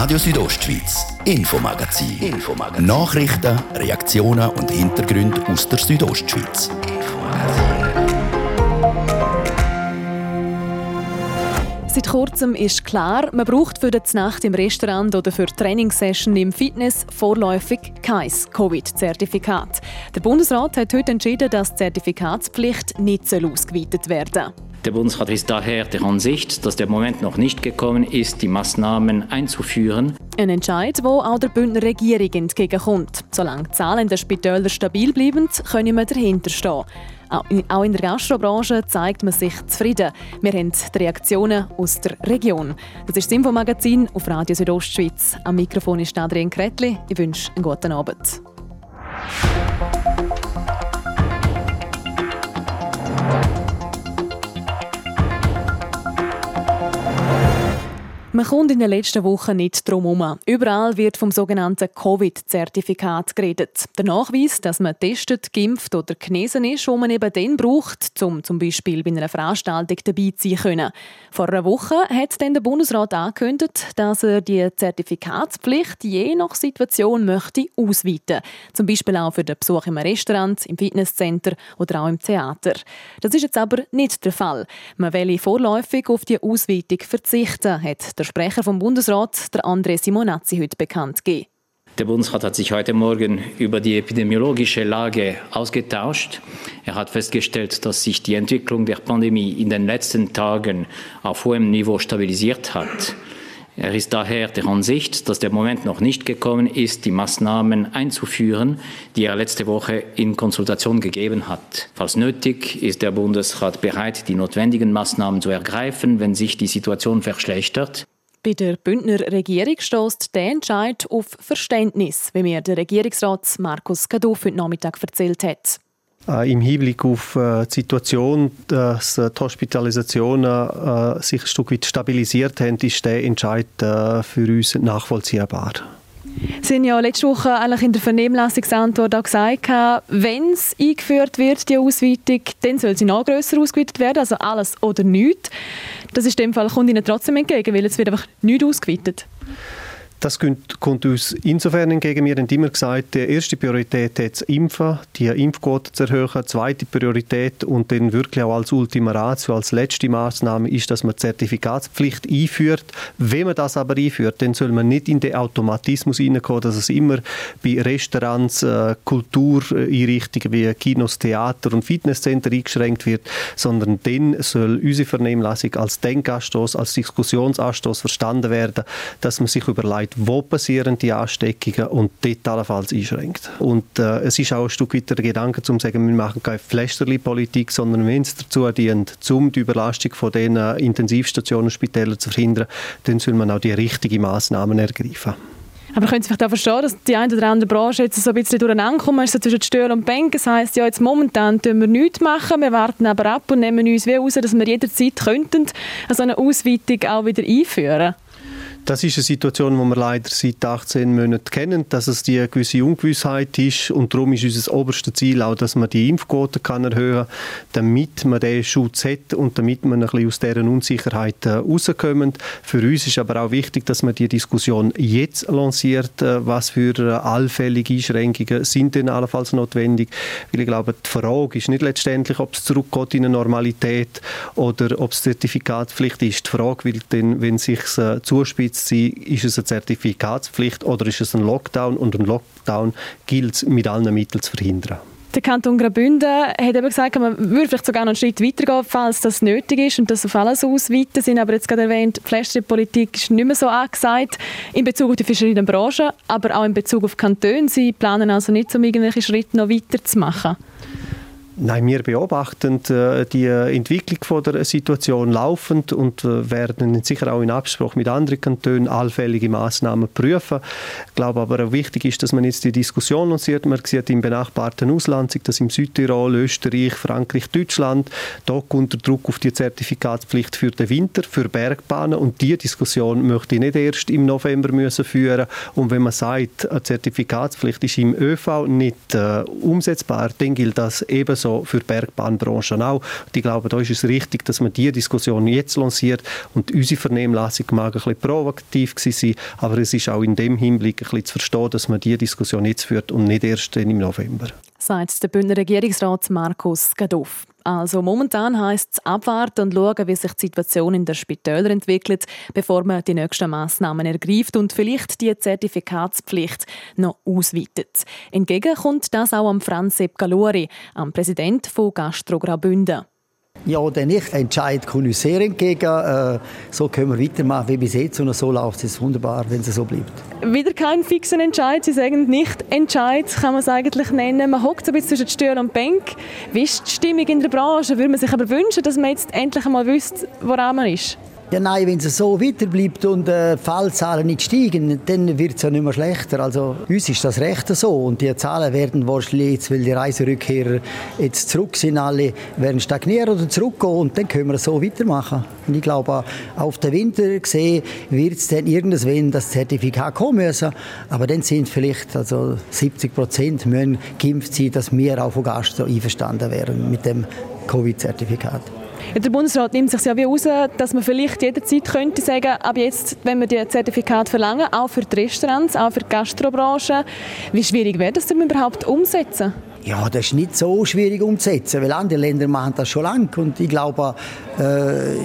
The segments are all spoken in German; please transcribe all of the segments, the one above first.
Radio Südostschweiz, Infomagazin. Infomagazin. Nachrichten, Reaktionen und Hintergründe aus der Südostschweiz. Seit kurzem ist klar, man braucht für die Nacht im Restaurant oder für Trainingssession im Fitness vorläufig kein Covid-Zertifikat. Der Bundesrat hat heute entschieden, dass die Zertifikatspflicht nicht ausgeweitet werden soll. Der Bundesrat ist daher der Ansicht, dass der Moment noch nicht gekommen ist, die Maßnahmen einzuführen. Ein Entscheid, wo auch der Bündner Regierung entgegenkommt. Solange die Zahlen der Spitäler stabil bleiben, können wir dahinter stehen. Auch in der Gastrobranche zeigt man sich zufrieden. Wir haben die Reaktionen aus der Region. Das ist das Infomagazin auf Radio Südostschweiz. Am Mikrofon ist Adrian Kretli. Ich wünsche einen guten Abend. Man kommt in den letzten Wochen nicht drum herum. Überall wird vom sogenannten Covid-Zertifikat geredet. Der Nachweis, dass man testet, geimpft oder genesen ist, wo man eben dann braucht, um zum Beispiel bei einer Veranstaltung dabei zu können. Vor einer Woche hat dann der Bundesrat angekündigt, dass er die Zertifikatspflicht je nach Situation möchte ausweiten. Zum Beispiel auch für den Besuch im Restaurant, im Fitnesscenter oder auch im Theater. Das ist jetzt aber nicht der Fall. Man will vorläufig auf die Ausweitung verzichten, hat der Sprecher vom Bundesrat, der André Simonazzi, heute bekannt gegeben. Der Bundesrat hat sich heute Morgen über die epidemiologische Lage ausgetauscht. Er hat festgestellt, dass sich die Entwicklung der Pandemie in den letzten Tagen auf hohem Niveau stabilisiert hat. Er ist daher der Ansicht, dass der Moment noch nicht gekommen ist, die Maßnahmen einzuführen, die er letzte Woche in Konsultation gegeben hat. Falls nötig, ist der Bundesrat bereit, die notwendigen Maßnahmen zu ergreifen, wenn sich die Situation verschlechtert. Bei der Bündner Regierung stößt der Entscheid auf Verständnis, wie mir der Regierungsrat Markus Kaduff heute Nachmittag erzählt hat. Äh, Im Hinblick auf äh, die Situation, dass äh, die Hospitalisationen sich ein Stück weit stabilisiert haben, ist der Entscheid für uns nachvollziehbar. Sie haben ja letzte Woche eigentlich in der Vernehmlassungsantwort auch gesagt, wenn es eingeführt wird, die Ausweitung, dann soll sie noch grösser ausgeweitet werden, also alles oder nichts. Das ist dem Fall, kommt Ihnen trotzdem entgegen, weil es wird einfach nicht ausgeweitet. Das kommt uns insofern entgegen. Wir haben immer gesagt, die erste Priorität hat das Impfen, die Impfquote zu erhöhen. Zweite Priorität und dann wirklich auch als Ultima Ratio, als letzte Maßnahme ist, dass man die Zertifikatspflicht einführt. Wenn man das aber einführt, dann soll man nicht in den Automatismus hineinkommen, dass es immer bei Restaurants, äh, Kultureinrichtungen wie Kinos, Theater und Fitnesscenter eingeschränkt wird, sondern dann soll unsere Vernehmlassung als Denkanstoß, als Diskussionsanstoß verstanden werden, dass man sich überlegt, sagt, wo passieren die Ansteckungen und dort allenfalls einschränkt. Und äh, es ist auch ein Stück weit der Gedanke, zu sagen, wir machen keine Pflästerli-Politik, sondern wenn es dazu dient, um die Überlastung von den äh, Intensivstationen, Spitälern zu verhindern, dann soll man auch die richtigen Maßnahmen ergreifen. Aber können Sie vielleicht auch verstehen, dass die eine oder andere Branche jetzt so ein bisschen durcheinander kommt, ist so zwischen Stühlen und Bänken. Das heisst, ja, jetzt momentan tun wir nichts machen, wir warten aber ab und nehmen uns wie raus, dass wir jederzeit könnten so eine Ausweitung auch wieder einführen könnten. Das ist eine Situation, die wir leider seit 18 Monaten kennen, dass es die gewisse Ungewissheit ist und darum ist unser oberstes Ziel auch, dass man die Impfquote kann erhöhen kann, damit man diesen Schutz hat und damit man ein bisschen aus dieser Unsicherheit äh, rauskommen. Für uns ist aber auch wichtig, dass man die Diskussion jetzt lanciert, äh, was für äh, allfällige Einschränkungen sind denn allenfalls notwendig, weil ich glaube, die Frage ist nicht letztendlich, ob es zurückgeht in eine Normalität oder ob es Zertifikatspflicht ist. Die Frage wird dann, wenn es sich zuspitzt, jetzt sein, ist es eine Zertifikatspflicht oder ist es ein Lockdown und ein Lockdown gilt es mit allen Mitteln zu verhindern. Der Kanton Graubünden hat eben gesagt, man würde vielleicht sogar noch einen Schritt weitergehen, falls das nötig ist und das auf alles ausweiten sind. Aber jetzt gerade erwähnt, Pflasterpolitik ist nicht mehr so angesagt in Bezug auf die verschiedenen Branchen, aber auch in Bezug auf Kantone. Sie planen also nicht, um irgendwelche Schritte noch weiterzumachen. Nein, wir beobachten äh, die Entwicklung der Situation laufend und äh, werden sicher auch in Absprache mit anderen Kantonen allfällige Maßnahmen prüfen. Ich glaube aber wichtig ist, dass man jetzt die Diskussion lanciert. Man sieht im benachbarten Ausland, sei das im Südtirol, Österreich, Frankreich, Deutschland, da unter Druck auf die Zertifikatspflicht für den Winter, für Bergbahnen und die Diskussion möchte ich nicht erst im November müssen führen. Und wenn man sagt, eine Zertifikatspflicht ist im ÖV nicht äh, umsetzbar, dann gilt das ebenso so für die Bergbahnbranche auch. Und ich glaube, da ist es richtig, dass man diese Diskussion jetzt lanciert und unsere Vernehmlassung mag ein bisschen provokativ sein, aber es ist auch in dem Hinblick ein bisschen zu verstehen, dass man diese Diskussion jetzt führt und nicht erst im November. Sagt der Bündner Regierungsrat Markus Gadoff. Also momentan heißt es abwarten und schauen, wie sich die Situation in der Spitäler entwickelt, bevor man die nächsten Massnahmen ergreift und vielleicht die Zertifikatspflicht noch ausweitet. Entgegen kommt das auch am Franz Sepp Galori, am Präsident von Gastro Graubünden. Ja oder nicht, Entscheid kommt uns sehr entgegen. Äh, so können wir weitermachen wie bis jetzt und so läuft es wunderbar, wenn es so bleibt. Wieder kein fixen Entscheid, Sie sagen nicht Entscheid, kann man es eigentlich nennen. Man hockt so ein bisschen zwischen Stühlen und Bank. Wie ist die Stimmung in der Branche? Würde man sich aber wünschen, dass man jetzt endlich einmal wüsste, woran man ist? Ja, nein, wenn es so weiterbleibt und äh, die Fallzahlen nicht steigen, dann wird es ja nicht mehr schlechter. Also uns ist das recht so und die Zahlen werden wahrscheinlich jetzt, weil die Reiserückkehrer jetzt zurück sind, alle werden stagnieren oder zurückgehen und dann können wir so weitermachen. Und ich glaube, auf den Winter gesehen wird es dann irgendwann das Zertifikat kommen müssen, aber dann sind vielleicht also 70 Prozent geimpft sein, dass wir auch von Gastro einverstanden wären mit dem Covid-Zertifikat. Der Bundesrat nimmt sich ja wie raus, dass man vielleicht jederzeit könnte sagen, ab jetzt, wenn wir die Zertifikat verlangen, auch für die Restaurants, auch für die Gastrobranche, wie schwierig wäre das denn überhaupt umsetzen? Ja, das ist nicht so schwierig umzusetzen, weil andere Länder machen das schon lange und ich glaube, äh,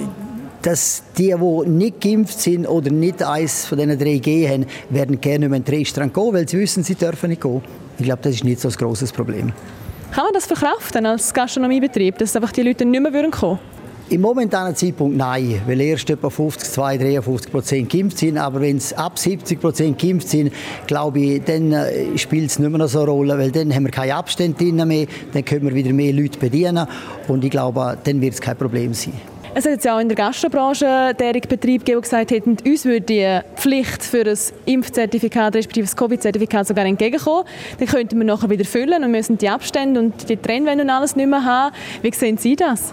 dass die, die nicht geimpft sind oder nicht eins von diesen drei G haben, werden gerne mehr ins Restaurant gehen, weil sie wissen, sie dürfen nicht gehen. Ich glaube, das ist nicht so ein grosses Problem. Kann man das verkraften als Gastronomiebetrieb, dass einfach die Leute nicht mehr kommen würden? Im momentanen Zeitpunkt nein, weil erst etwa 50, 2, 53 Prozent geimpft sind. Aber wenn es ab 70 Prozent geimpft sind, glaube ich, dann äh, spielt es nicht mehr so eine Rolle, weil dann haben wir keine Abstände mehr, dann können wir wieder mehr Leute bedienen und ich glaube, dann wird es kein Problem sein. Es hat jetzt auch in der Gastrobranche derige Betriebe gegeben, die gesagt hätten, uns würde die Pflicht für ein Impfzertifikat respektive das Covid-Zertifikat sogar entgegenkommen. Dann könnten wir nachher wieder füllen und müssen die Abstände und die Trennwände und alles nicht mehr haben. Wie sehen Sie das?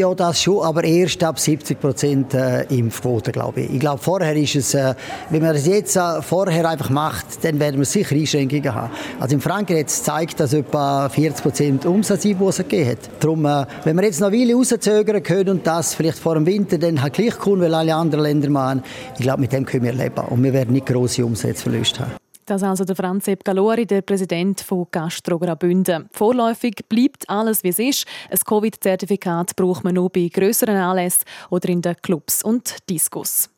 Ja, das schon, aber erst ab 70 Prozent äh, Impfquote, glaube ich. Ich glaube, vorher ist es, äh, wenn man das jetzt äh, vorher einfach macht, dann werden wir sicher Einschränkungen haben. Also in Frankreich es gezeigt, dass etwa 40 Prozent Umsatzeinbußen gegeben hat. Darum, wenn wir jetzt noch Weile rauszögern können und das vielleicht vor dem Winter dann halt gleich kommen, weil alle anderen Länder machen, ich glaube, mit dem können wir leben und wir werden nicht grosse Umsatzverluste haben. Das also der Franz Sepp Galori, der Präsident von Gastro Graubünden. Vorläufig bleibt alles, wie es ist. Ein Covid-Zertifikat braucht man nur bei grösseren Anlässen oder in den Clubs und Diskos.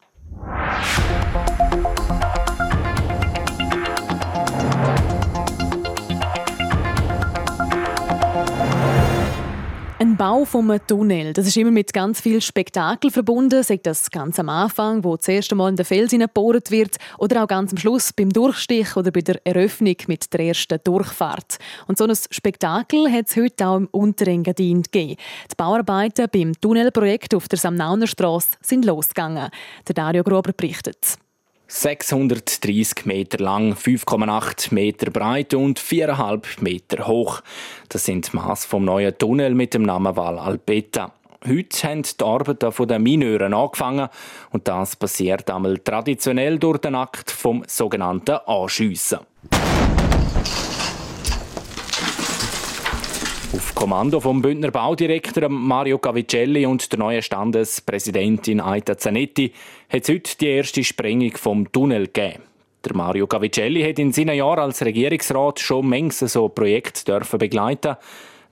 Ein Bau vom Tunnel, das ist immer mit ganz viel Spektakel verbunden, sei das ganz am Anfang, wo das erste Mal in den Fels gebohrt wird, oder auch ganz am Schluss beim Durchstich oder bei der Eröffnung mit der ersten Durchfahrt. Und so ein Spektakel hat es heute auch im Unterengadin gegeben. Die Bauarbeiten beim Tunnelprojekt auf der Samnauner Straße sind losgegangen. Der Dario Grober berichtet. 630 Meter lang, 5,8 Meter breit und 4,5 Meter hoch. Das sind die Maß vom neuen Tunnel mit dem Namen Val Alpeta. Heute haben die Arbeiten der Mineuren angefangen und das passiert einmal traditionell durch den Akt vom sogenannten Anschiessen. Auf Kommando vom Bündner Baudirektor Mario Cavicelli und der neuen Standespräsidentin Aita Zanetti hat es heute die erste Sprengung vom Tunnel gegeben. Der Mario Cavicelli hat in seinen Jahren als Regierungsrat schon manches so Projekte begleiten dürfen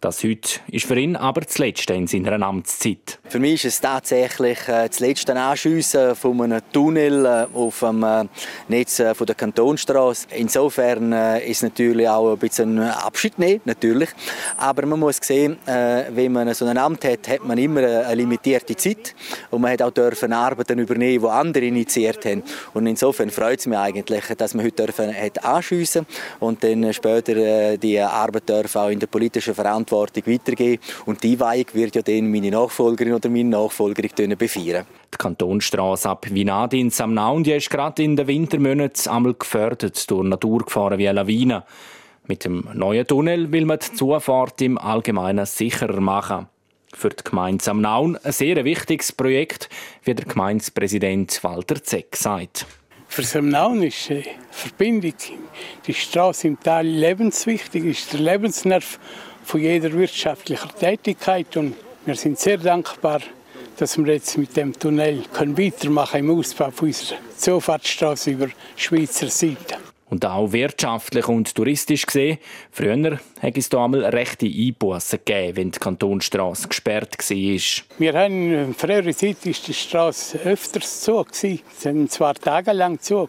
das heute ist für ihn aber das Letzte in seiner Amtszeit. Für mich ist es tatsächlich äh, das letzte Anschiessen von einem Tunnel äh, auf dem äh, Netz der Kantonstraße. Insofern ist es natürlich auch ein bisschen ein Abschied nehmen, natürlich. Aber man muss sehen, wenn man so ein Amt hat, hat man immer eine limitierte Zeit und man hat auch dürfen Arbeiten übernehmen, die andere initiiert haben. Und insofern freut es mich eigentlich, dass man heute dürfen hat anschiessen und dann später die Arbeit dürfen auch in der politischen Verantwortung Verantwortung weitergeben. Und die Weihung wird ja dann meine Nachfolgerin oder meine Nachfolger befeiern. Die Kantonstrasse ab Vinadi in Samnaun die ist gerade in den Wintermonaten einmal gefördert durch Naturgefahren wie Lawinen. Mit dem neuen Tunnel will man die Zufahrt im Allgemeinen sicherer machen. Für die Gemeinde Samnaun ein sehr wichtiges Projekt, wie der Gemeindepräsident Walter Zeck sagt. Für Samnaun ist die Verbindung, die Straße im Tal lebenswichtig, ist der Lebensnerv von jeder wirtschaftlichen Tätigkeit und wir sind sehr dankbar, dass wir jetzt mit dem Tunnel können weitermachen im Ausbau unserer Zufahrtsstraße über Schweizer Seite. Und auch wirtschaftlich und touristisch gesehen, früher hat es einmal rechte Einbußen gegeben, wenn die Kantonstrasse gesperrt war. Wir haben, äh, früher Zeit war die Straße öfters zu. Sie waren zwar tagelang zu.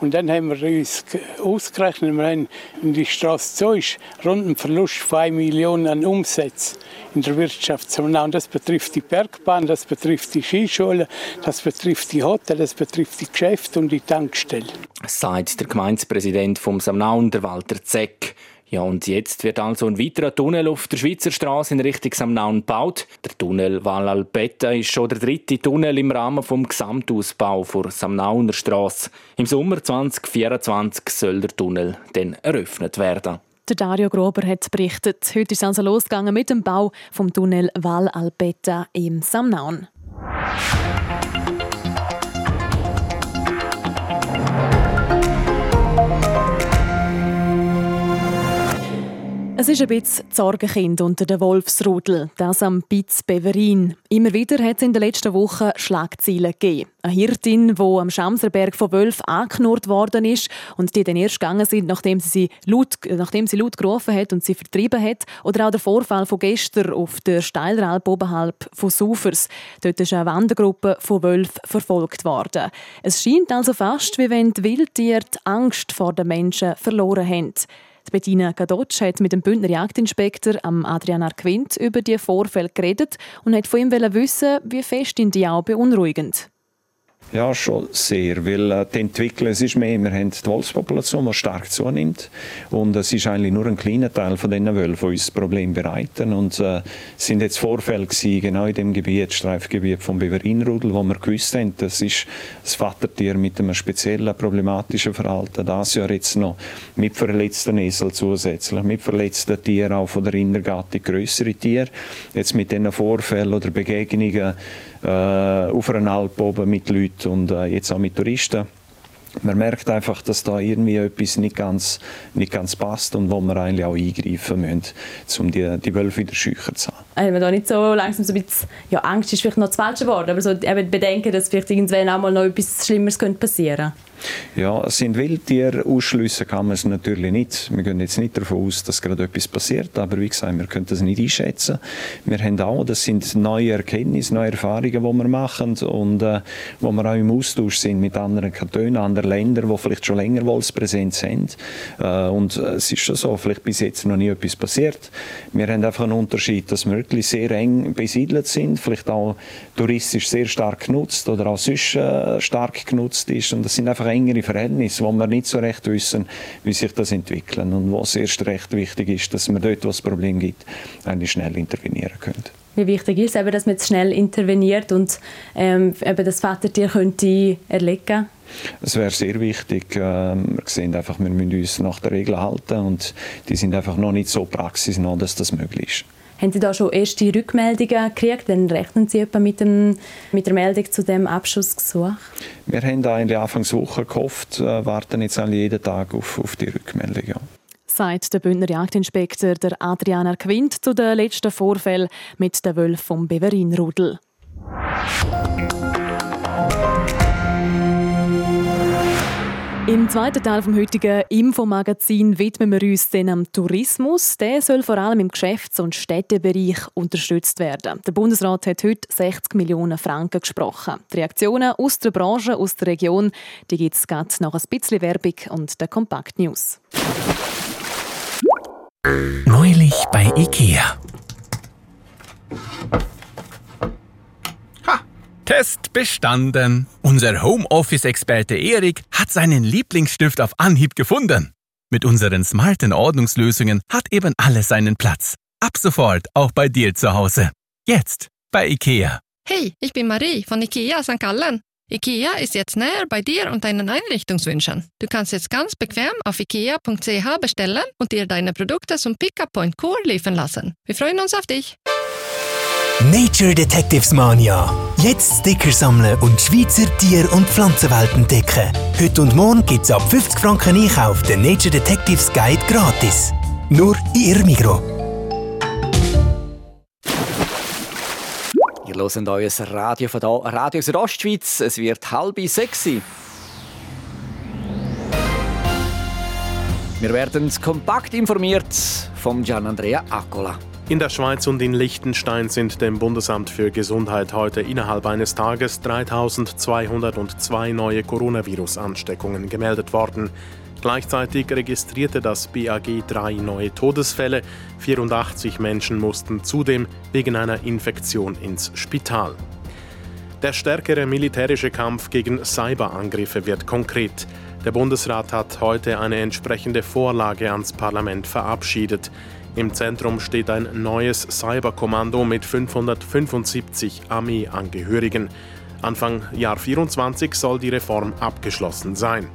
Und dann haben wir uns ausgerechnet, wenn die Straße zu ist, rund ein Verlust von 1 Million an Umsatz in der Wirtschaft. Und das betrifft die Bergbahn, das betrifft die Skischule, das betrifft die Hotel, das betrifft die Geschäfte und die Tankstellen. Sagt der Gemeindepräsident vom Samnaun, der Walter Zeck. Ja, und jetzt wird also ein weiterer Tunnel auf der Schweizer Straße in Richtung Samnaun gebaut. Der Tunnel Val Alpetta ist schon der dritte Tunnel im Rahmen vom Gesamtausbau der Samnauner Straße. Im Sommer 2024 soll der Tunnel dann eröffnet werden. Der Dario Grober hat berichtet. Heute ist es also losgegangen mit dem Bau vom Tunnel Val Alpetta im Samnaun. Es ist ein bisschen Sorgenkind unter den Wolfsrudel, das am Bitz Beverin. Immer wieder hat es in den letzten Wochen Schlagzeilen gegeben. Eine Hirtin, die am Schamserberg von Wölfen angeknurrt worden ist und die dann erst gegangen sind, nachdem sie, sie laut, nachdem sie laut gerufen hat und sie vertrieben hat. Oder auch der Vorfall von gestern auf der Steilralp oberhalb von Sufers. Dort ist eine Wandergruppe von Wölfen verfolgt worden. Es scheint also fast, wie wenn die Wildtiere die Angst vor den Menschen verloren haben. Bettina Gadotsch hat mit dem Bündner Jagdinspektor Adrian Arquint über die Vorfälle geredet und hat von ihm wissen, wie fest ihn die auch beunruhigend. Ja, schon sehr, weil äh, die Entwicklung, es ist mehr, wir haben die Wolfspopulation, die stark zunimmt. Und es ist eigentlich nur ein kleiner Teil von diesen Wölfen, die uns das Problem bereiten. Und äh, es sind jetzt Vorfälle gewesen, genau in dem Gebiet, Streifgebiet vom Beverinrudel, wo wir gewusst haben, das ist das Vatertier mit einem speziellen problematischen Verhalten, das ja jetzt noch mit verletzten Esel zusätzlich, mit verletzten Tieren auch von der Innergattung größere Tiere, jetzt mit diesen Vorfällen oder Begegnungen äh, auf einer Alp oben mit Leuten und äh, jetzt auch mit Touristen. Man merkt einfach, dass da irgendwie etwas nicht ganz, nicht ganz passt und wo wir eigentlich auch eingreifen müssen, um die, die Wölfe wieder schücher zu haben. Also man da nicht so langsam so ein bisschen, ja, Angst ist vielleicht noch das falsche Wort, aber so eben bedenken, dass vielleicht irgendwann auch mal noch etwas Schlimmeres passieren könnte. Ja, es sind Wildtiere, ausschliessen kann man es natürlich nicht. Wir gehen jetzt nicht davon aus, dass gerade etwas passiert, aber wie gesagt, wir können das nicht einschätzen. Wir haben auch, das sind neue Erkenntnisse, neue Erfahrungen, die wir machen und äh, wo wir auch im Austausch sind mit anderen Kantonen, anderen Ländern, die vielleicht schon länger Wolfspräsenz haben. Äh, und es ist schon so, vielleicht bis jetzt noch nie etwas passiert. Wir haben einfach einen Unterschied, dass wir wirklich sehr eng besiedelt sind, vielleicht auch touristisch sehr stark genutzt oder auch sonst äh, stark genutzt ist und das sind einfach engere Verhältnisse, wo wir nicht so recht wissen, wie sich das entwickelt und wo es erst recht wichtig ist, dass man dort, wo es Problem gibt, eigentlich schnell intervenieren können. Wie wichtig ist es, dass man jetzt schnell interveniert und ähm, eben das Vatertier könnte erlegen es wäre sehr wichtig. Ähm, wir sehen einfach, wir müssen uns nach der Regel halten und die sind einfach noch nicht so praxisnah, dass das möglich ist. Haben Sie da schon erste Rückmeldungen gekriegt? Dann rechnen Sie etwa mit, dem, mit der Meldung zu dem Abschussgesuch? Wir haben da eigentlich Anfangswoche gehofft, äh, warten jetzt eigentlich jeden Tag auf, auf die Rückmeldung. Ja. Sagt der Bündner Jagdinspektor der Adrianer Quint zu den letzten Vorfällen mit den Wölfen vom Beverinrudel. Im zweiten Teil vom heutigen Infomagazin widmen wir uns am Tourismus. Der soll vor allem im Geschäfts- und Städtebereich unterstützt werden. Der Bundesrat hat heute 60 Millionen Franken gesprochen. Die Reaktionen aus der Branche, aus der Region, die gibt es gerade nach ein bisschen Werbung und der Kompakt News. Neulich bei IKEA. Test bestanden. Unser Homeoffice-Experte Erik hat seinen Lieblingsstift auf Anhieb gefunden. Mit unseren smarten Ordnungslösungen hat eben alles seinen Platz. Ab sofort auch bei dir zu Hause. Jetzt bei IKEA. Hey, ich bin Marie von IKEA St. Gallen. IKEA ist jetzt näher bei dir und deinen Einrichtungswünschen. Du kannst jetzt ganz bequem auf ikea.ch bestellen und dir deine Produkte zum Pickup Point Core liefern lassen. Wir freuen uns auf dich. Nature Detectives Mania. Jetzt Sticker sammeln und die Schweizer Tier- und Pflanzenwelt entdecken. Heute und morgen gibt es ab 50 Franken Einkauf den Nature Detectives Guide gratis. Nur in Irmigro. Ihr hört euer Radio von da, Radio Südostschweiz. Es wird halb sexy. Wir werden kompakt informiert von Gian Andrea Accola. In der Schweiz und in Liechtenstein sind dem Bundesamt für Gesundheit heute innerhalb eines Tages 3202 neue Coronavirus-Ansteckungen gemeldet worden. Gleichzeitig registrierte das BAG drei neue Todesfälle. 84 Menschen mussten zudem wegen einer Infektion ins Spital. Der stärkere militärische Kampf gegen Cyberangriffe wird konkret. Der Bundesrat hat heute eine entsprechende Vorlage ans Parlament verabschiedet. Im Zentrum steht ein neues Cyberkommando mit 575 Armeeangehörigen. Anfang Jahr 24 soll die Reform abgeschlossen sein.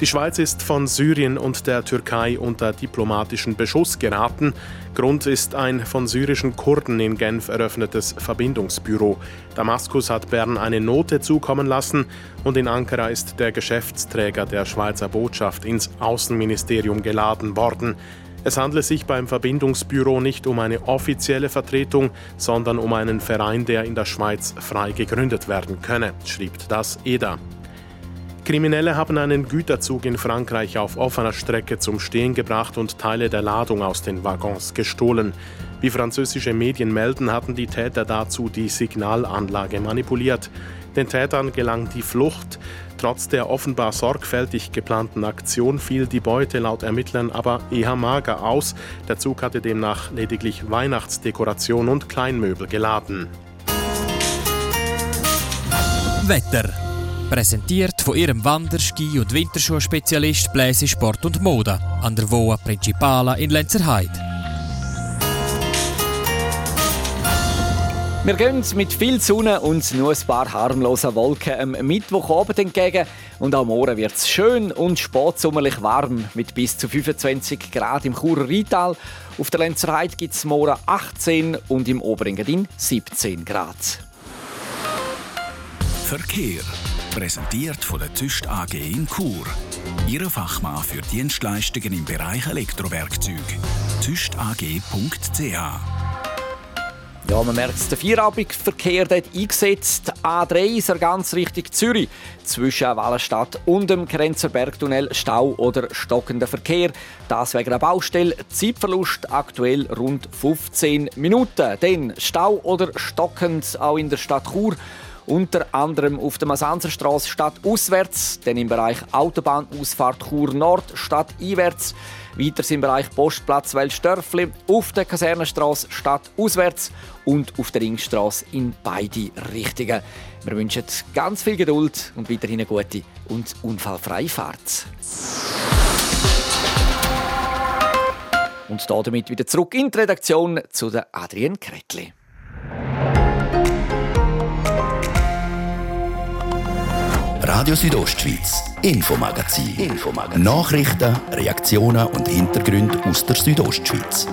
Die Schweiz ist von Syrien und der Türkei unter diplomatischen Beschuss geraten. Grund ist ein von syrischen Kurden in Genf eröffnetes Verbindungsbüro. Damaskus hat Bern eine Note zukommen lassen und in Ankara ist der Geschäftsträger der Schweizer Botschaft ins Außenministerium geladen worden. Es handle sich beim Verbindungsbüro nicht um eine offizielle Vertretung, sondern um einen Verein, der in der Schweiz frei gegründet werden könne, schrieb das EDA. Kriminelle haben einen Güterzug in Frankreich auf offener Strecke zum Stehen gebracht und Teile der Ladung aus den Waggons gestohlen. Wie französische Medien melden, hatten die Täter dazu die Signalanlage manipuliert. Den Tätern gelang die Flucht. Trotz der offenbar sorgfältig geplanten Aktion fiel die Beute laut Ermittlern aber eher mager aus. Der Zug hatte demnach lediglich Weihnachtsdekoration und Kleinmöbel geladen. Wetter Präsentiert von ihrem Wander-, Ski- und Winterschuhspezialist Bläse Sport und Mode an der Voa Principala in Lenzerheide. Wir gehen mit viel Sonne und nur ein paar harmlosen Wolken am Mittwochabend entgegen. Und am Morgen wird es schön und spätsommerlich warm mit bis zu 25 Grad im Churer Rheintal. Auf der Lenzerheide gibt es morgen 18 und im Oberengadin 17 Grad. Verkehr. Präsentiert von der Züst AG in Chur. Ihre Fachmann für Dienstleistungen im Bereich Elektrowerkzeug. züstag.ch ja, man merkt es, der Vierabendverkehr dort eingesetzt. A3 ist er ganz Richtung Zürich. Zwischen Wallenstadt und dem Grenzer Bergtunnel Stau oder stockender Verkehr. Das wegen einer Baustelle. Zeitverlust aktuell rund 15 Minuten. Denn Stau oder stockend auch in der Stadt Chur unter anderem auf der Masanzerstraße stadtauswärts, dann im Bereich Autobahnausfahrt Chur Nord stadteinwärts, weiter im Bereich Postplatz Welsdörfli, auf der Kasernenstraße stadtauswärts und auf der Ringstraße in beide Richtungen. Wir wünschen ganz viel Geduld und weiterhin eine gute und unfallfreie Fahrt. Und damit wieder zurück in die Redaktion zu der Adrienne Kretli. Radio Südostschweiz, Infomagazin. Infomagazin. Nachrichten, Reaktionen und Hintergründe aus der Südostschweiz.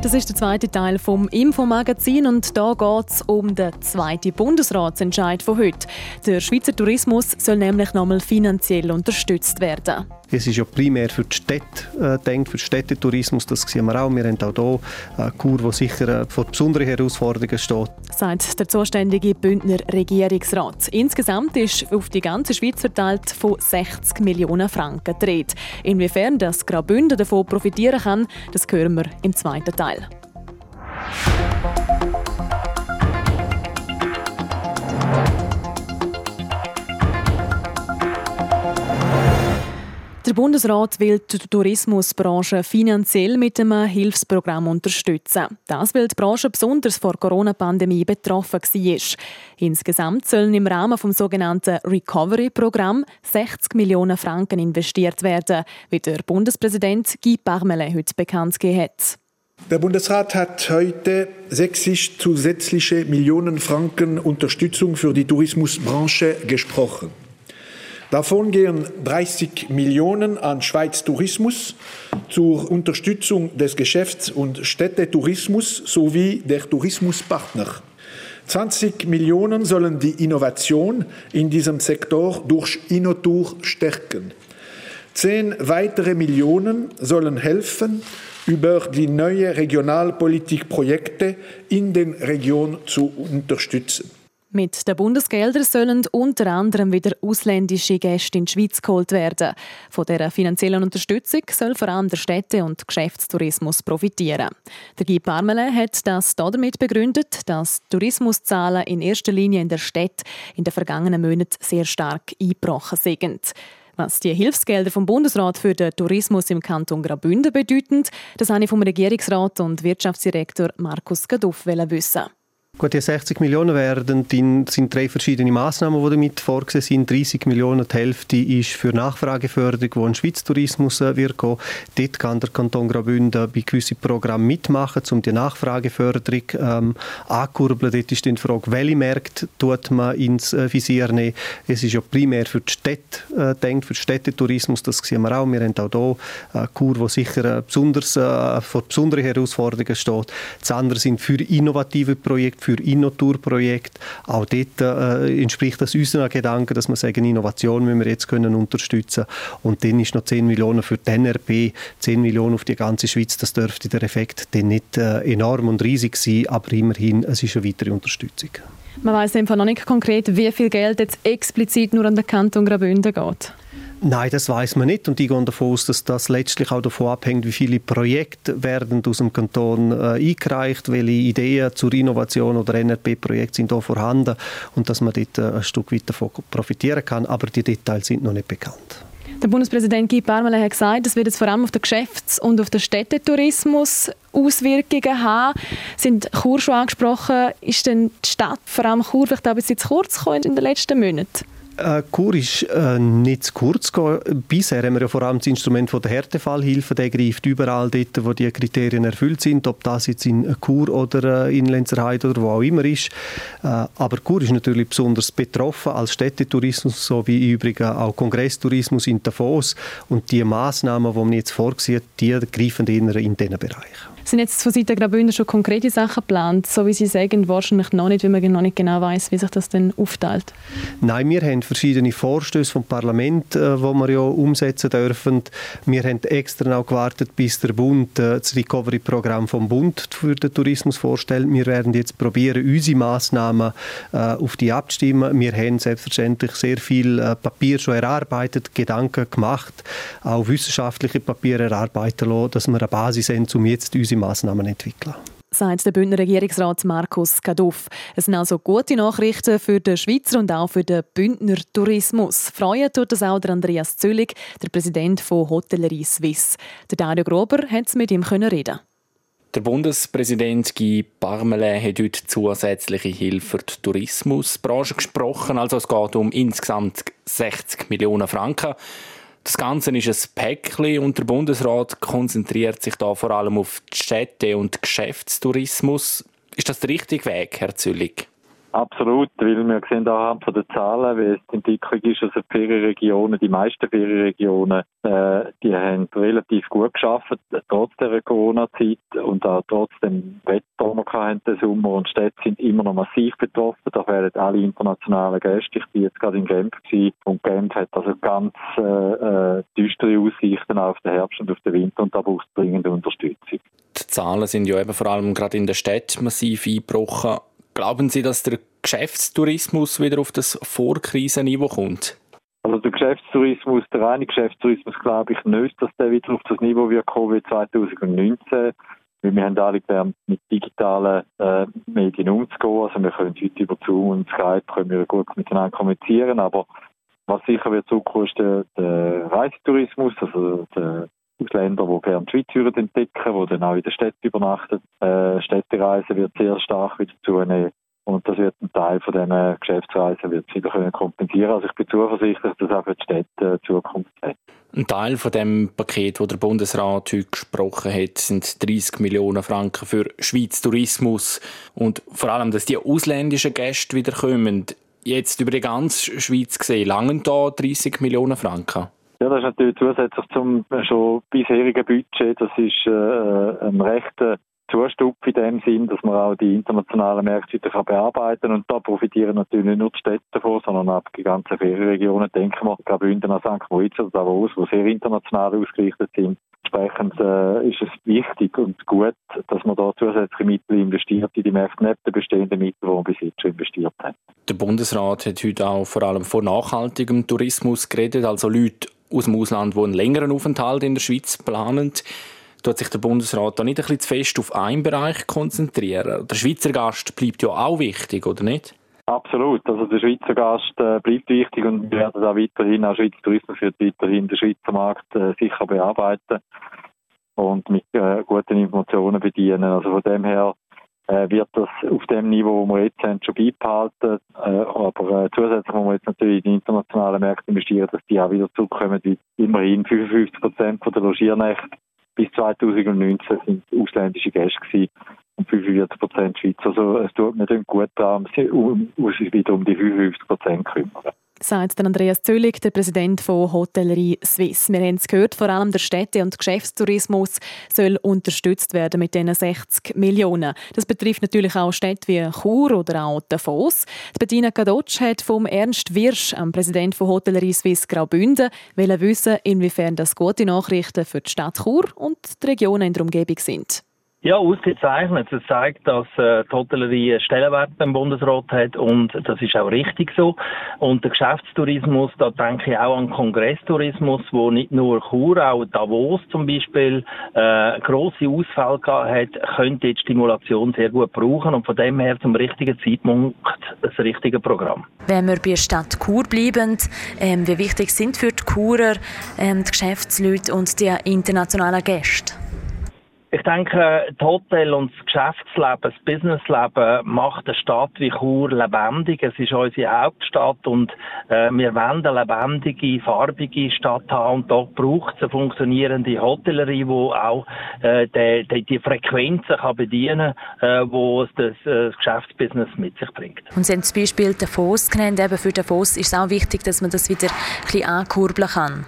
Das ist der zweite Teil vom Infomagazin und da geht es um den zweiten Bundesratsentscheid von heute. Der Schweizer Tourismus soll nämlich nochmal finanziell unterstützt werden. Es ist ja primär für die Städte äh, denkt, für Städtetourismus. Das sehen wir auch. Wir haben auch hier eine Kur, die sicher äh, vor besonderen Herausforderungen steht. Sagt der zuständige Bündner Regierungsrat. Insgesamt ist auf die ganze Schweiz verteilt von 60 Millionen Franken dreht. Inwiefern das Graubünden davon profitieren kann, das hören wir im zweiten Teil. Der Bundesrat will die Tourismusbranche finanziell mit einem Hilfsprogramm unterstützen. Das, weil die Branche besonders vor der Corona-Pandemie betroffen war. Insgesamt sollen im Rahmen des sogenannten Recovery-Programm 60 Millionen Franken investiert werden, wie der Bundespräsident Guy Parmelin heute bekannt gegeben hat. Der Bundesrat hat heute 60 zusätzliche Millionen Franken Unterstützung für die Tourismusbranche gesprochen. Davon gehen 30 Millionen an Schweiz Tourismus zur Unterstützung des Geschäfts- und Städtetourismus sowie der Tourismuspartner. 20 Millionen sollen die Innovation in diesem Sektor durch Innotour stärken. Zehn weitere Millionen sollen helfen, über die neue Regionalpolitikprojekte in den Regionen zu unterstützen. Mit den Bundesgeldern sollen unter anderem wieder ausländische Gäste in die Schweiz geholt werden. Von dieser finanziellen Unterstützung soll vor allem der Städte- und Geschäftstourismus profitieren. Der Guy Parmele hat das damit begründet, dass Tourismuszahlen in erster Linie in der Stadt in den vergangenen Monaten sehr stark eingebrochen sind. Was die Hilfsgelder vom Bundesrat für den Tourismus im Kanton Graubünden bedeuten, das habe ich vom Regierungsrat und Wirtschaftsdirektor Markus Gaduff wissen. Gut, die 60 Millionen werden, sind drei verschiedene Maßnahmen, die damit vorgesehen sind. 30 Millionen, die Hälfte ist für Nachfrageförderung, wo ein Schweiz Tourismus äh, wird gehen. Dort kann der Kanton Graubünden bei gewissen Programmen mitmachen, um die Nachfrageförderung ähm, ankurbeln. Dort ist die Frage, welche Märkte tut man ins äh, Visier nehmen. Es ist ja primär für die Städte äh, denkt, für Städtetourismus, das sehen wir auch. Wir haben auch hier eine Kur, die sicher äh, besonders, äh, vor besonderen Herausforderungen steht. Das andere sind für innovative Projekte, für Innotour-Projekt. Auch dort äh, entspricht das unseren Gedanken, dass wir sagen, Innovation müssen wir jetzt können unterstützen Und dann ist noch 10 Millionen für die NRP, 10 Millionen auf die ganze Schweiz. Das dürfte der Effekt dann nicht äh, enorm und riesig sein, aber immerhin, es ist eine weitere Unterstützung. Man weiß einfach noch nicht konkret, wie viel Geld jetzt explizit nur an den Kanton Graubünden geht. Nein, das weiß man nicht und ich gehe davon aus, dass das letztlich auch davon abhängt, wie viele Projekte werden aus dem Kanton äh, eingereicht, welche Ideen zur Innovation oder NRP-Projekte sind da vorhanden und dass man dort äh, ein Stück weit davon profitieren kann, aber die Details sind noch nicht bekannt. Der Bundespräsident Guy Parmelin hat gesagt, es wird jetzt vor allem auf den Geschäfts- und auf den Städtetourismus Auswirkungen haben. Sind Chur schon angesprochen? Ist denn die Stadt, vor allem Chur, vielleicht auch ein bisschen zu kurz gekommen in den letzten Monaten? Äh, Kur ist äh, nicht zu kurz gegangen. Bisher haben wir ja vor allem das Instrument von der Härtefallhilfe. Der greift überall dort, wo die Kriterien erfüllt sind, ob das jetzt in Kur oder äh, in Lenzerheide oder wo auch immer ist. Äh, aber Kur ist natürlich besonders betroffen als Städtetourismus, so wie übrigens auch Kongresstourismus in Davos. Und die Maßnahmen, die man jetzt vorsieht, die greifen eher in diesen Bereich. Sind jetzt von Seiten Graubünden schon konkrete Sachen geplant? So wie Sie sagen, wahrscheinlich noch nicht, weil man noch nicht genau weiß, wie sich das dann aufteilt. Nein, wir haben verschiedene Vorstöße vom Parlament, äh, wir ja umsetzen dürfen. Wir haben extra auch gewartet, bis der Bund äh, das Recovery-Programm vom Bund für den Tourismus vorstellt. Wir werden jetzt probieren, unsere Massnahmen äh, auf die abzustimmen. Wir haben selbstverständlich sehr viel äh, Papier schon erarbeitet, Gedanken gemacht, auch wissenschaftliche Papiere erarbeiten lassen, dass wir eine Basis haben, um jetzt unsere Massnahmen zu entwickeln sagt der Bündner Regierungsrat Markus Kaduff. Es sind also gute Nachrichten für den Schweizer und auch für den Bündner Tourismus. Freuen tut das auch der Andreas Züllig, der Präsident von Hotellerie Suisse. Der Dario Grober hat mit ihm reden. Der Bundespräsident Guy Parmelin hat heute zusätzliche Hilfe für die Tourismusbranche gesprochen. Also es geht um insgesamt 60 Millionen Franken. Das Ganze ist ein Päckchen und der Bundesrat konzentriert sich da vor allem auf die Städte und Geschäftstourismus. Ist das der richtige Weg, Herr Züllig? Absolut, weil wir sehen anhand von den Zahlen, wie es die Entwicklung ist, also die Ferienregionen, die meisten Ferienregionen, äh, die haben relativ gut geschafft, trotz der Corona-Zeit und auch trotz dem Wetter, das wir hatten, den Sommer und Städte sind immer noch massiv betroffen. Da werden alle internationalen Gäste. Ich war jetzt gerade in Genf gewesen, und Genf hat also ganz äh, äh, düstere Aussichten auf den Herbst und auf den Winter und da braucht es dringende Unterstützung. Die Zahlen sind ja eben vor allem gerade in der Stadt massiv eingebrochen. Glauben Sie, dass der Geschäftstourismus wieder auf das Vorkrisenniveau kommt? Also der Geschäftstourismus, der reine Geschäftstourismus glaube ich nicht, dass der wieder auf das Niveau wird kommen wie 2019. Weil wir haben alle gelernt, mit digitalen äh, Medien umzugehen. Also wir können heute über Zoom und Skype können wir gut miteinander kommunizieren, aber was sicher wird zurückkommen, ist der, der Reisetourismus, also der Ausländer, die gerne die Schweiz entdecken, die dann auch in der Stadt übernachten. Äh, Städtereisen wird sehr stark wieder zunehmen. Und das wird ein Teil von diesen Geschäftsreisen wird wieder können kompensieren. Also ich bin zuversichtlich, dass auch für die Städte äh, Zukunft hat. Ein Teil von dem Paket, das der Bundesrat heute gesprochen hat, sind 30 Millionen Franken für Schweiz Tourismus und vor allem, dass die ausländischen Gäste wieder kommen. Jetzt über die ganze Schweiz gesehen, langen da 30 Millionen Franken? Ja, das ist natürlich zusätzlich zum schon bisherigen Budget. Das ist äh, ein recht zustupfen in dem Sinn, dass man auch die internationalen Märkte wieder bearbeiten kann. Und da profitieren natürlich nicht nur die Städte davon, sondern auch die ganzen Ferienregionen. Denken wir Graubünden an St. Moritz oder Davos, die sehr international ausgerichtet sind. Entsprechend äh, ist es wichtig und gut, dass man da zusätzliche Mittel investiert in die Märkte, neben den bestehenden Mitteln, die man bis jetzt schon investiert hat. Der Bundesrat hat heute auch vor allem von nachhaltigem Tourismus geredet, also Leute aus dem Ausland, die einen längeren Aufenthalt in der Schweiz planen. Tut sich der Bundesrat da nicht ein bisschen zu fest auf einen Bereich konzentrieren? Der Schweizer Gast bleibt ja auch wichtig, oder nicht? Absolut. Also der Schweizer Gast äh, bleibt wichtig und wir werden auch weiterhin, auch Schweizer Tourismus wird weiterhin den Schweizer Markt äh, sicher bearbeiten und mit äh, guten Informationen bedienen. Also von dem her wird das auf dem Niveau, wo wir jetzt haben, schon beibehalten. Äh, aber äh, zusätzlich muss man jetzt natürlich in die internationalen Märkte investieren, dass die auch wieder zurückkommen, wie immerhin 55 Prozent der Logiernächte bis 2019 sind ausländische Gäste gewesen und 45 Prozent Schweizer. Also es tut mir dann gut daran, um sich wieder um die 55 Prozent kümmern sagt Andreas Zöllig, der Präsident von Hotellerie Suisse. Wir haben es gehört, vor allem der Städte- und Geschäftstourismus soll unterstützt werden mit diesen 60 Millionen. Das betrifft natürlich auch Städte wie Chur oder auch Davos. Die Bettina Kadotsch hat vom Ernst Wirsch, am Präsident von Hotellerie Suisse Graubünden, wissen, inwiefern das gute Nachrichten für die Stadt Chur und die Regionen in der Umgebung sind. Ja, ausgezeichnet. Es zeigt, dass äh, die Hotellerie einen Stellenwert beim Bundesrat hat und das ist auch richtig so. Und der Geschäftstourismus, da denke ich auch an Kongresstourismus, wo nicht nur Chur, auch Davos zum Beispiel äh, grosse Ausfälle gehabt hat, könnte die Stimulation sehr gut brauchen und von dem her zum richtigen Zeitpunkt das richtige Programm. Wenn wir bei der Stadt Chur bleiben, ähm, wie wichtig sind für die Churer ähm, die Geschäftsleute und die internationalen Gäste? Ich denke, das Hotel und das Geschäftsleben, das Businessleben macht eine Stadt wie Chur lebendig. Es ist unsere Hauptstadt und äh, wir wollen eine lebendige, farbige Stadt haben und dort braucht es eine funktionierende Hotellerie, die auch äh, die, die, die Frequenzen kann bedienen kann, äh, wo das, äh, das Geschäftsbusiness mit sich bringt. Und Sie haben zum Beispiel Davos genannt. Eben für Davos ist es auch wichtig, dass man das wieder ein bisschen ankurbeln kann.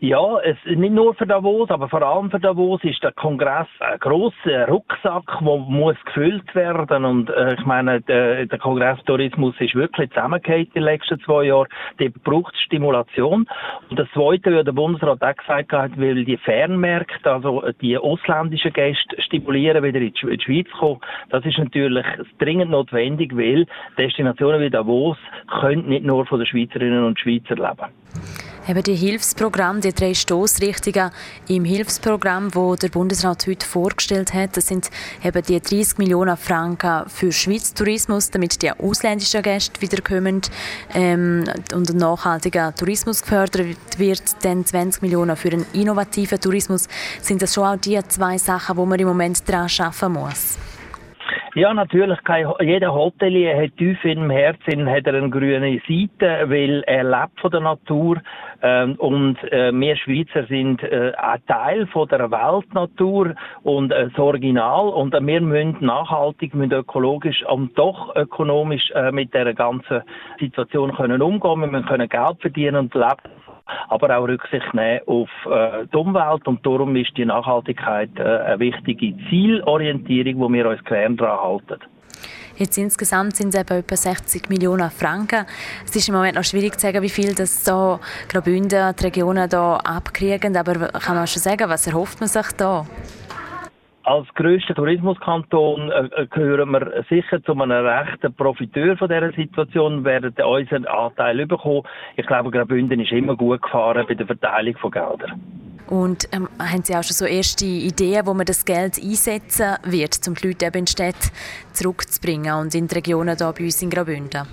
Ja, es, nicht nur für Davos, aber vor allem für Davos ist der Kongress ein grosser Rucksack, der muss gefüllt werden. Und äh, ich meine, der, der Kongresstourismus ist wirklich zusammengehört die letzten zwei Jahre. Der braucht Stimulation. Und das Zweite, wie der Bundesrat auch gesagt hat, will die Fernmärkte, also die ausländischen Gäste stimulieren, wieder in die Schweiz kommen. Das ist natürlich dringend notwendig, weil Destinationen wie Davos können nicht nur von den Schweizerinnen und Schweizer leben. Eben die Hilfsprogramme, die drei Stoßrichtungen im Hilfsprogramm, wo der Bundesrat heute vorgestellt hat, das sind eben die 30 Millionen Franken für Schweiz Tourismus, damit die ausländischen Gäste wiederkommen ähm, und ein nachhaltiger Tourismus gefördert wird. Dann 20 Millionen für einen innovativen Tourismus. Sind das schon auch die zwei Sachen, wo man im Moment daran arbeiten muss? Ja, natürlich. Jeder Hotelier hat tief im Herzen hat er eine grüne Seite, weil er lebt von der Natur. Ähm, und äh, wir Schweizer sind äh, ein Teil von der Weltnatur und äh, das Original. Und äh, wir müssen nachhaltig, müssen ökologisch und doch ökonomisch äh, mit der ganzen Situation können umgehen. Wir können Geld verdienen und leben aber auch Rücksicht nehmen auf äh, die Umwelt und darum ist die Nachhaltigkeit äh, eine wichtige Zielorientierung, wo wir uns quer daran halten. Jetzt insgesamt sind es etwa 60 Millionen Franken. Es ist im Moment noch schwierig zu sagen, wie viel das so Graubünden, die Regionen da abkriegen, aber kann man schon sagen, was erhofft man sich da? Als grösster Tourismuskanton äh, gehören wir sicher zu einem rechten Profiteur von dieser Situation, werden unseren Anteil bekommen. Ich glaube, Graubünden ist immer gut gefahren bei der Verteilung von Geldern. Und ähm, haben Sie auch schon so erste Ideen, wo man das Geld einsetzen wird, um die Leute eben in die Städte zurückzubringen und in die Regionen hier bei uns in Graubünden?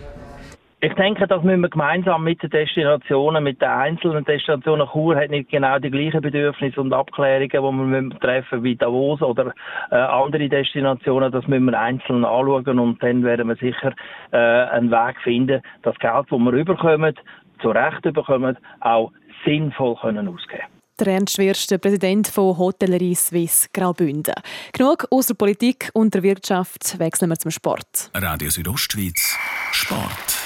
Ich denke, das müssen wir gemeinsam mit den Destinationen, mit den einzelnen Destinationen. Chur hat nicht genau die gleichen Bedürfnisse und Abklärungen, die wir treffen wie Davos oder äh, andere Destinationen. Das müssen wir einzeln anschauen und dann werden wir sicher äh, einen Weg finden, das Geld, das wir überkommen, zu Recht überkommen, auch sinnvoll können ausgeben. Der Ernst der Präsident von Hotellerie Suisse Graubünden. Genug aus der Politik und der Wirtschaft wechseln wir zum Sport. Radio Südostschweiz, Sport.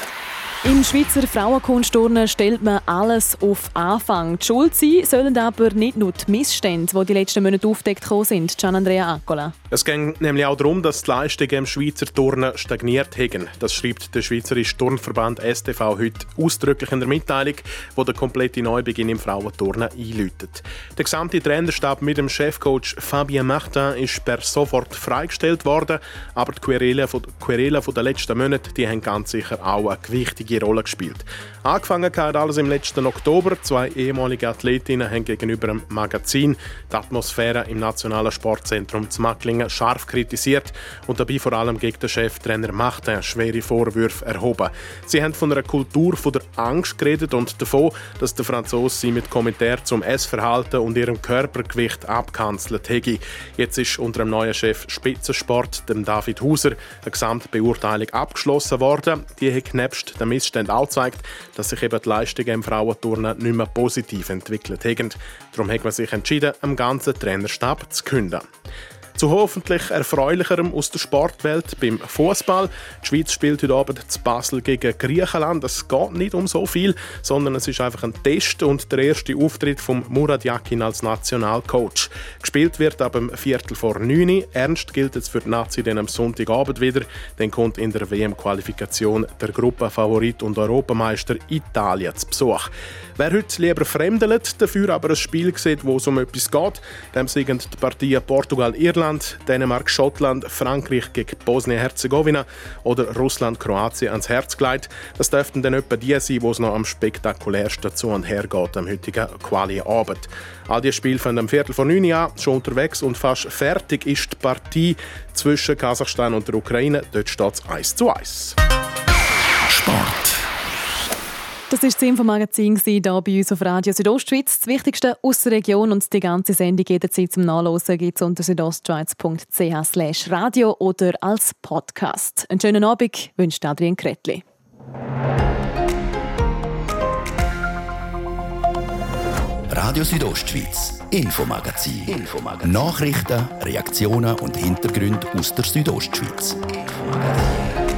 Im Schweizer Frauenkunstturnen stellt man alles auf Anfang. Die Schuld sein sollen aber nicht nur die Missstände, die die letzten Monate aufgedeckt sind. Gian Andrea Accola. Es ging nämlich auch darum, dass die Leistungen im Schweizer Turnen stagniert haben. Das schreibt der Schweizerische Turnverband STV heute ausdrücklich in der Mitteilung, wo der komplette Neubeginn im Frauenturnen einläutet. Der gesamte Trainerstab mit dem Chefcoach Fabien Martin ist per sofort freigestellt worden, aber die Querelen den letzten Monaten die haben ganz sicher auch eine gewichtige wichtige Rolle gespielt. Angefangen hat alles im letzten Oktober. Zwei ehemalige Athletinnen haben gegenüber dem Magazin die Atmosphäre im Nationalen Sportzentrum zu Macklingen scharf kritisiert und dabei vor allem gegen den Cheftrainer Martin schwere Vorwürfe erhoben. Sie haben von einer Kultur von der Angst geredet und davon, dass der Franzose sie mit Kommentaren zum Essverhalten und ihrem Körpergewicht abkanzelt hätte. Jetzt ist unter dem neuen Chef Spitzensport, dem David Hauser, eine Gesamtbeurteilung abgeschlossen worden. Die hat nebst den Missständen auch gezeigt, dass sich eben die Leistungen im Frauenturnen nicht mehr positiv entwickelt haben. Darum hat man sich entschieden, am ganzen Trainerstab zu kündigen. Zu hoffentlich erfreulicherem aus der Sportwelt beim Fußball. Die Schweiz spielt heute Abend zu Basel gegen Griechenland. Es geht nicht um so viel, sondern es ist einfach ein Test und der erste Auftritt von Murat Yakin als Nationalcoach. Gespielt wird ab dem Viertel vor neun. Ernst gilt es für die Nazi dann am Sonntagabend wieder. Dann kommt in der WM-Qualifikation der Gruppenfavorit und Europameister Italien zu Besuch. Wer heute lieber fremdelt, dafür aber ein Spiel sieht, wo es um etwas geht, dem sind die Partien Portugal-Irland, Dänemark-Schottland, Frankreich gegen Bosnien-Herzegowina oder Russland-Kroatien ans Herz gelegt. Das dürften dann etwa die sein, wo es noch am spektakulärsten zu und her geht am heutigen Quali-Abend. All diese Spiele fangen am Viertel vor neun an, schon unterwegs und fast fertig ist die Partie zwischen Kasachstan und der Ukraine. Dort steht es 1 zu 1. Sport. Das war das Infomagazin hier bei uns auf Radio Südostschweiz. Das Wichtigste aus der Region und die ganze Sendung jederzeit zum Nachlesen gibt es unter südostschweiz.ch radio oder als Podcast. Einen schönen Abend wünscht Adrian Kretli. Radio Südostschweiz, Infomagazin. Infomagazin. Nachrichten, Reaktionen und Hintergründe aus der Südostschweiz. Infomagazin.